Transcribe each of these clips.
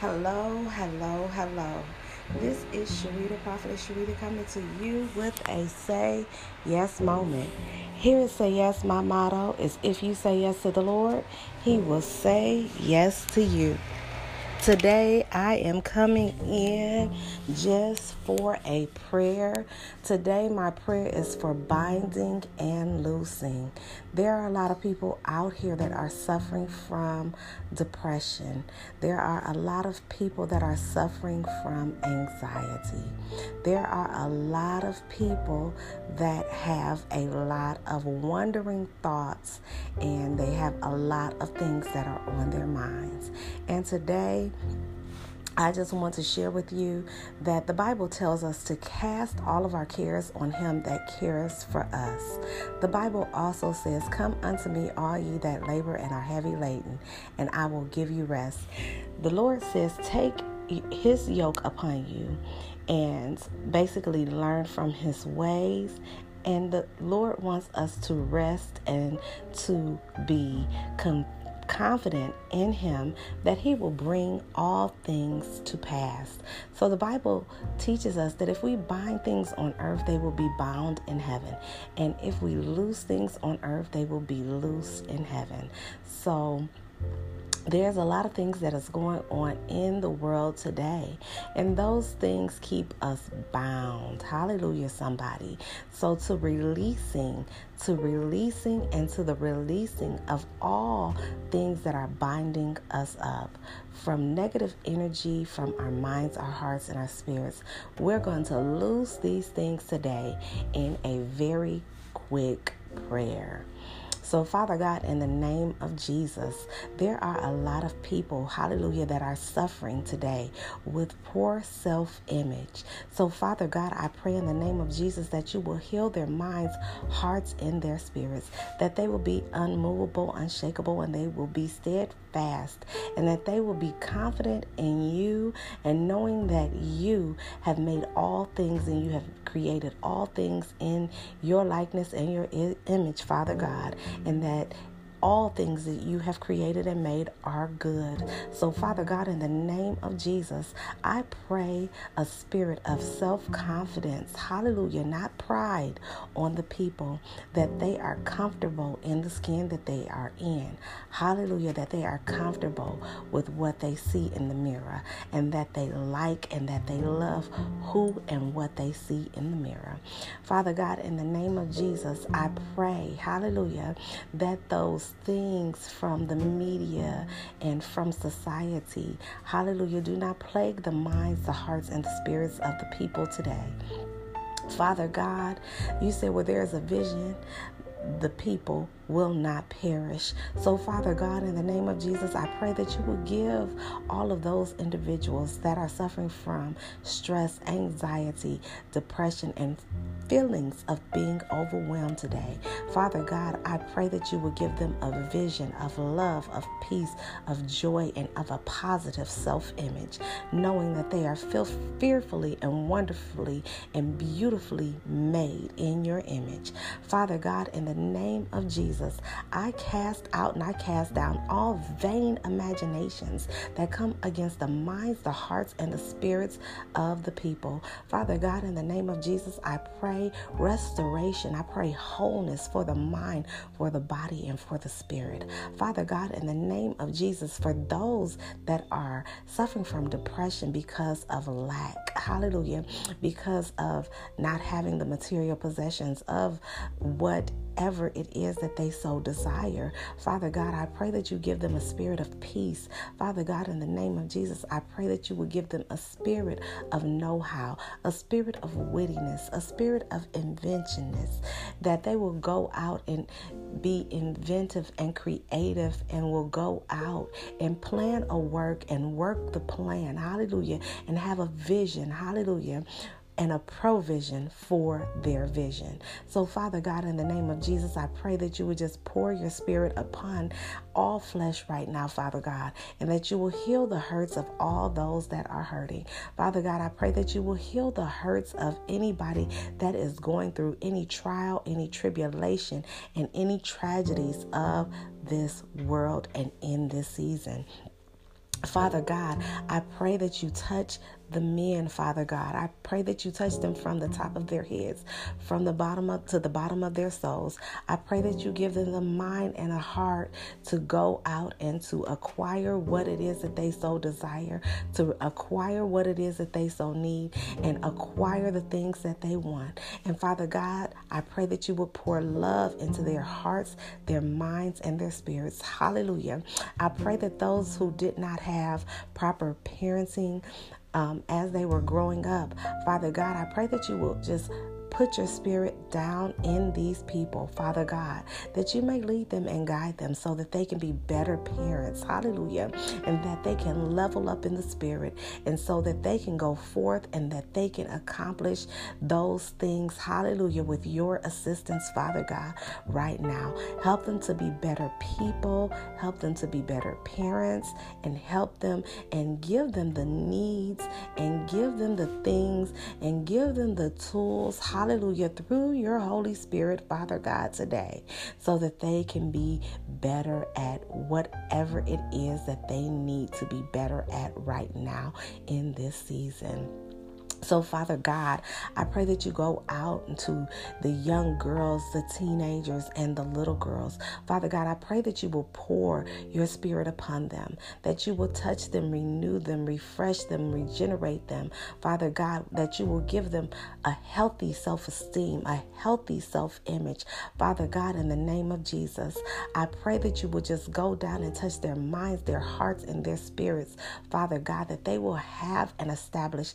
Hello, hello, hello. This is Sharita, Prophetess Sharita, coming to you with a Say Yes moment. Here is Say Yes, my motto is if you say yes to the Lord, He will say yes to you. Today, I am coming in just for a prayer. Today, my prayer is for binding and loosing. There are a lot of people out here that are suffering from depression. There are a lot of people that are suffering from anxiety. There are a lot of people that have a lot of wandering thoughts and they have a lot of things that are on their minds. And today, I just want to share with you that the Bible tells us to cast all of our cares on Him that cares for us. The Bible also says, Come unto me, all ye that labor and are heavy laden, and I will give you rest. The Lord says, Take His yoke upon you and basically learn from His ways and the Lord wants us to rest and to be content confident in Him that He will bring all things to pass. So the Bible teaches us that if we bind things on earth, they will be bound in heaven. And if we loose things on earth, they will be loose in heaven. So there's a lot of things that is going on in the world today and those things keep us bound. Hallelujah somebody. So to releasing to releasing and to the releasing of all things that are binding us up from negative energy from our minds our hearts and our spirits we're going to lose these things today in a very quick prayer so, Father God, in the name of Jesus, there are a lot of people, hallelujah, that are suffering today with poor self image. So, Father God, I pray in the name of Jesus that you will heal their minds, hearts, and their spirits, that they will be unmovable, unshakable, and they will be steadfast, and that they will be confident in you and knowing that you have made all things and you have created all things in your likeness and your image, Father God and that all things that you have created and made are good. So, Father God, in the name of Jesus, I pray a spirit of self confidence, hallelujah, not pride, on the people that they are comfortable in the skin that they are in. Hallelujah, that they are comfortable with what they see in the mirror and that they like and that they love who and what they see in the mirror. Father God, in the name of Jesus, I pray, hallelujah, that those things from the media and from society, hallelujah, do not plague the minds, the hearts, and the spirits of the people today. Father God, you say where there is a vision, the people will not perish. So, Father God, in the name of Jesus, I pray that you will give all of those individuals that are suffering from stress, anxiety, depression, and feelings of being overwhelmed today. Father God, I pray that you will give them a vision of love, of peace, of joy, and of a positive self image, knowing that they are fearfully and wonderfully and beautifully made in your image. Father God, in the name of Jesus, I cast out and I cast down all vain imaginations that come against the minds, the hearts, and the spirits of the people. Father God, in the name of Jesus, I pray restoration. I pray wholeness for the mind, for the body, and for the spirit. Father God, in the name of Jesus, for those that are suffering from depression because of lack, hallelujah, because of not having the material possessions of what whatever it is that they so desire. Father God, I pray that you give them a spirit of peace. Father God, in the name of Jesus, I pray that you would give them a spirit of know how, a spirit of wittiness, a spirit of inventionness, that they will go out and be inventive and creative and will go out and plan a work and work the plan. Hallelujah. And have a vision. Hallelujah and a provision for their vision. So, Father God, in the name of Jesus, I pray that you would just pour your spirit upon all flesh right now, Father God, and that you will heal the hurts of all those that are hurting. Father God, I pray that you will heal the hurts of anybody that is going through any trial, any tribulation, and any tragedies of this world and in this season. Father God, I pray that you touch the men, Father God. I pray that you touch them from the top of their heads, from the bottom up to the bottom of their souls. I pray that you give them the mind and a heart to go out and to acquire what it is that they so desire, to acquire what it is that they so need, and acquire the things that they want. And Father God, I pray that you will pour love into their hearts, their minds, and their spirits. Hallelujah. I pray that those who did not have proper parenting, um, as they were growing up. Father God, I pray that you will just put your spirit down in these people, Father God, that you may lead them and guide them so that they can be better parents, hallelujah, and that they can level up in the spirit, and so that they can go forth and that they can accomplish those things, hallelujah, with your assistance, Father God, right now. Help them to be better people, help them to be better parents, and help them and give them the needs and give them the things and give them the tools, hallelujah hallelujah, through your Holy Spirit, Father God, today, so that they can be better at whatever it is that they need to be better at right now in this season. So, Father God, I pray that you go out into the young girls, the teenagers, and the little girls. Father God, I pray that you will pour your spirit upon them, that you will touch them, renew them, refresh them, regenerate them. Father God, that you will give them a healthy self esteem, a healthy self image. Father God, in the name of Jesus, I pray that you will just go down and touch their minds, their hearts, and their spirits. Father God, that they will have and establish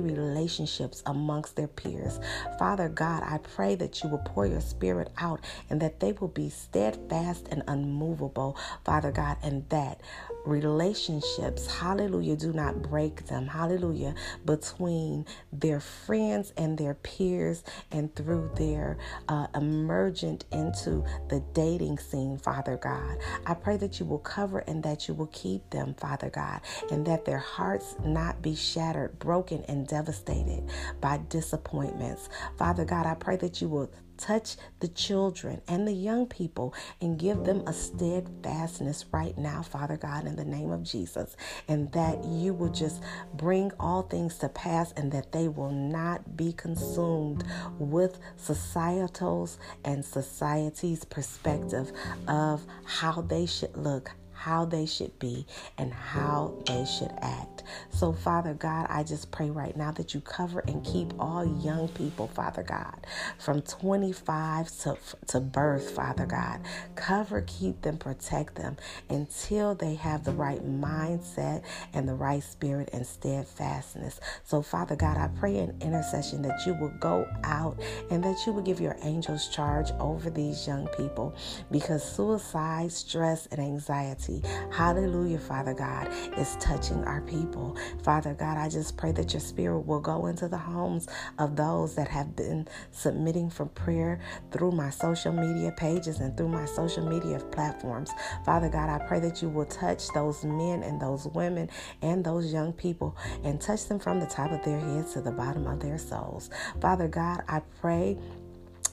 relationships amongst their peers. Father God, I pray that you will pour your spirit out and that they will be steadfast and unmovable, Father God, and that relationships, hallelujah, do not break them, hallelujah, between their friends and their peers and through their uh, emergent into the dating scene, Father God. I pray that you will cover and that you will keep them, Father God, and that their hearts not be shattered, broken, and devastated by disappointments. Father God, I pray that you will touch the children and the young people and give them a steadfastness right now, Father God, in the name of Jesus, and that you will just bring all things to pass and that they will not be consumed with societals and society's perspective of how they should look, how they should be, and how they should act. So, Father God, I just pray right now that you cover and keep all young people, Father God, from 25 to, to birth, Father God. Cover, keep them, protect them until they have the right mindset and the right spirit and steadfastness. So, Father God, I pray in intercession that you will go out and that you will give your angels charge over these young people because suicide, stress, and anxiety Hallelujah, Father God, is touching our people. Father God, I just pray that your spirit will go into the homes of those that have been submitting for prayer through my social media pages and through my social media platforms. Father God, I pray that you will touch those men and those women and those young people and touch them from the top of their heads to the bottom of their souls. Father God, I pray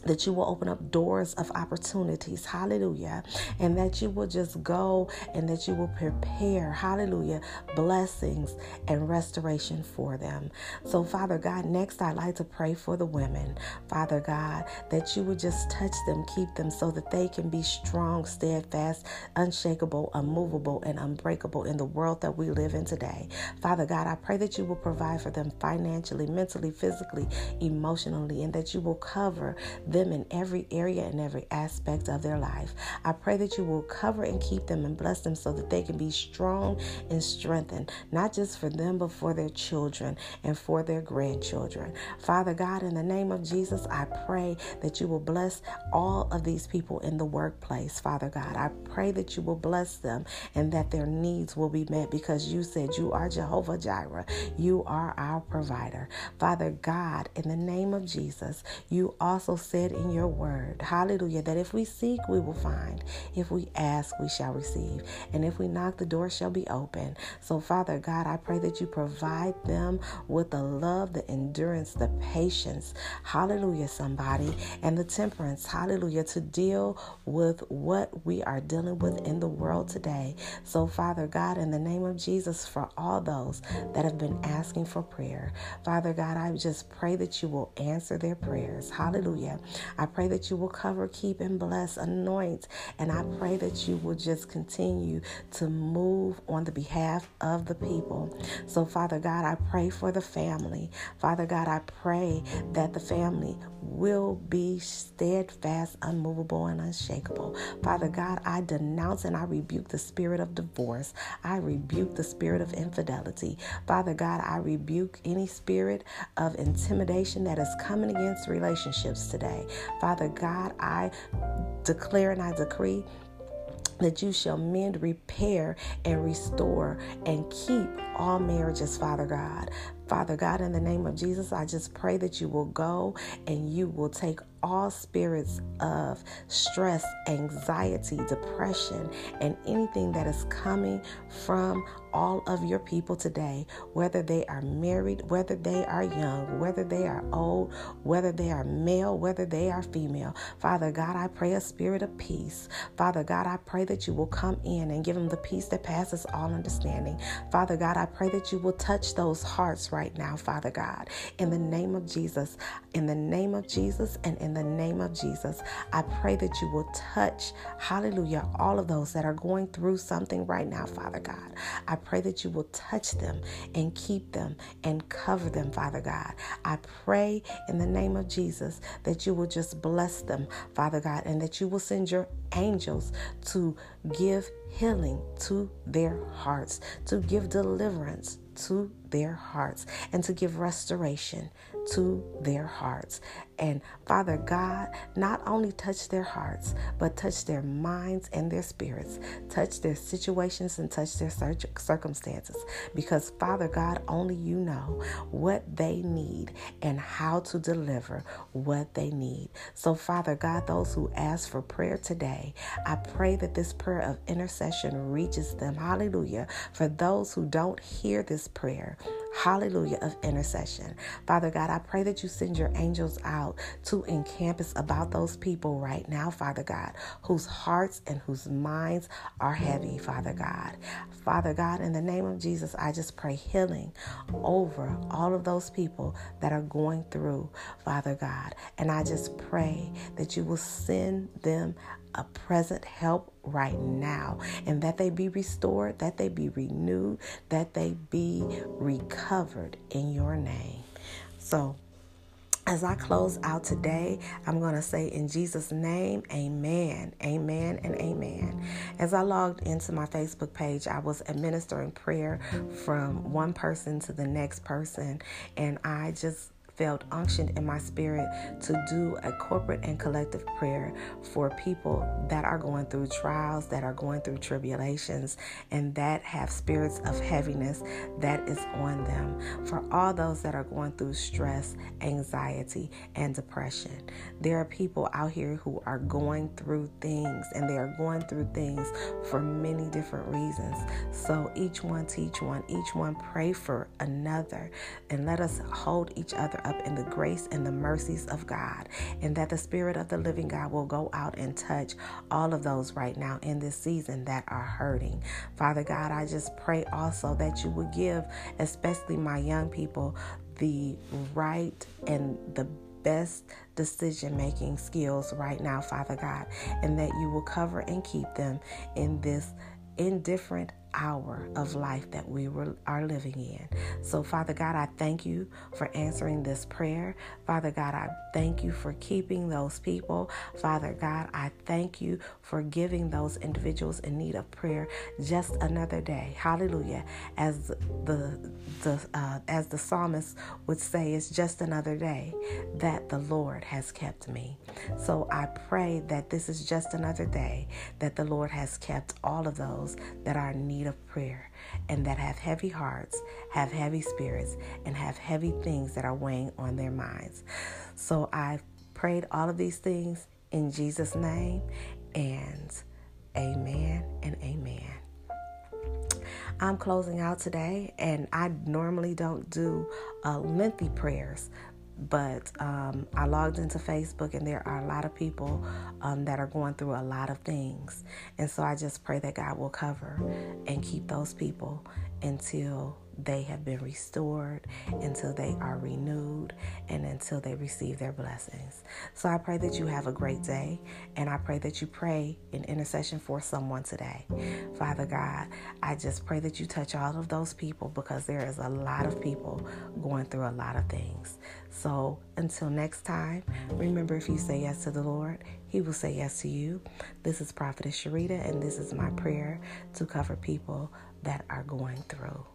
that you will open up doors of opportunities, hallelujah, and that you will just go and that you will prepare, hallelujah, blessings and restoration for them. So, Father God, next I'd like to pray for the women, Father God, that you would just touch them, keep them so that they can be strong, steadfast, unshakable, unmovable, and unbreakable in the world that we live in today. Father God, I pray that you will provide for them financially, mentally, physically, emotionally, and that you will cover them in every area and every aspect of their life. I pray that you will cover and keep them and bless them so that they can be strong and strengthened, not just for them, but for their children and for their grandchildren. Father God, in the name of Jesus, I pray that you will bless all of these people in the workplace, Father God. I pray that you will bless them and that their needs will be met because you said you are Jehovah Jireh. You are our provider. Father God, in the name of Jesus, you also said said in your word, hallelujah, that if we seek, we will find. If we ask, we shall receive. And if we knock, the door shall be open. So, Father God, I pray that you provide them with the love, the endurance, the patience, hallelujah, somebody, and the temperance, hallelujah, to deal with what we are dealing with in the world today. So, Father God, in the name of Jesus, for all those that have been asking for prayer, Father God, I just pray that you will answer their prayers. Hallelujah. I pray that you will cover, keep, and bless, anoint, and I pray that you will just continue to move on the behalf of the people. So, Father God, I pray for the family. Father God, I pray that the family will be steadfast, unmovable, and unshakable. Father God, I denounce and I rebuke the spirit of divorce. I rebuke the spirit of infidelity. Father God, I rebuke any spirit of intimidation that is coming against relationships today. Father God, I declare and I decree that you shall mend, repair, and restore and keep all marriages, Father God. Father God, in the name of Jesus, I just pray that you will go and you will take all spirits of stress, anxiety, depression, and anything that is coming from all of your people today, whether they are married, whether they are young, whether they are old, whether they are male, whether they are female. Father God, I pray a spirit of peace. Father God, I pray that you will come in and give them the peace that passes all understanding. Father God, I pray that you will touch those hearts right now, Father God, in the name of Jesus, in the name of Jesus, and in the name of Jesus. I pray that you will touch, hallelujah, all of those that are going through something right now, Father God. I pray that you will touch them and keep them and cover them, Father God. I pray in the name of Jesus that you will just bless them, Father God, and that you will send your angels to give healing to their hearts, to give deliverance to their hearts, and to give restoration to their hearts. And Father God, not only touch their hearts, but touch their minds and their spirits, touch their situations and touch their circumstances. Because Father God, only you know what they need and how to deliver what they need. So, Father God, those who ask for prayer today, I pray that this prayer of intercession reaches them. Hallelujah. For those who don't hear this prayer, hallelujah, of intercession. Father God, I pray that you send your angels out to encampus about those people right now, Father God, whose hearts and whose minds are heavy, Father God. Father God, in the name of Jesus, I just pray healing over all of those people that are going through, Father God. And I just pray that you will send them a present help right now and that they be restored, that they be renewed, that they be recovered in your name. So, as I close out today, I'm going to say in Jesus' name, amen, amen, and amen. As I logged into my Facebook page, I was administering prayer from one person to the next person, and I just felt unctioned in my spirit to do a corporate and collective prayer for people that are going through trials, that are going through tribulations, and that have spirits of heaviness that is on them. For all those that are going through stress, anxiety, and depression. There are people out here who are going through things, and they are going through things for many different reasons. So each one teach one, each one pray for another, and let us hold each other up in the grace and the mercies of God, and that the Spirit of the living God will go out and touch all of those right now in this season that are hurting. Father God, I just pray also that you would give, especially my young people, the right and the best decision making skills right now, Father God, and that you will cover and keep them in this indifferent hour of life that we were, are living in. So, Father God, I thank you for answering this prayer. Father God, I thank you for keeping those people. Father God, I thank you for giving those individuals in need of prayer just another day. Hallelujah. As the the uh, as the psalmist would say, it's just another day that the Lord has kept me. So I pray that this is just another day that the Lord has kept all of those that are in need of prayer and that have heavy hearts, have heavy spirits, and have heavy things that are weighing on their minds. So I Prayed all of these things in Jesus' name, and amen and amen. I'm closing out today, and I normally don't do uh, lengthy prayers, but um, I logged into Facebook and there are a lot of people um, that are going through a lot of things. And so I just pray that God will cover and keep those people until they have been restored, until they are renewed, and until they receive their blessings. So I pray that you have a great day, and I pray that you pray in intercession for someone today. Father God, I just pray that you touch all of those people because there is a lot of people going through a lot of things. So until next time, remember if you say yes to the Lord, He will say yes to you. This is Prophetess Sharita, and this is my prayer to cover people that are going through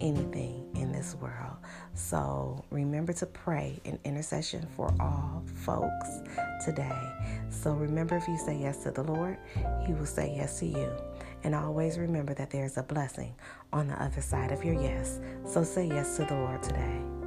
anything in this world. So remember to pray in intercession for all folks today. So remember, if you say yes to the Lord, He will say yes to you. And always remember that there's a blessing on the other side of your yes. So say yes to the Lord today.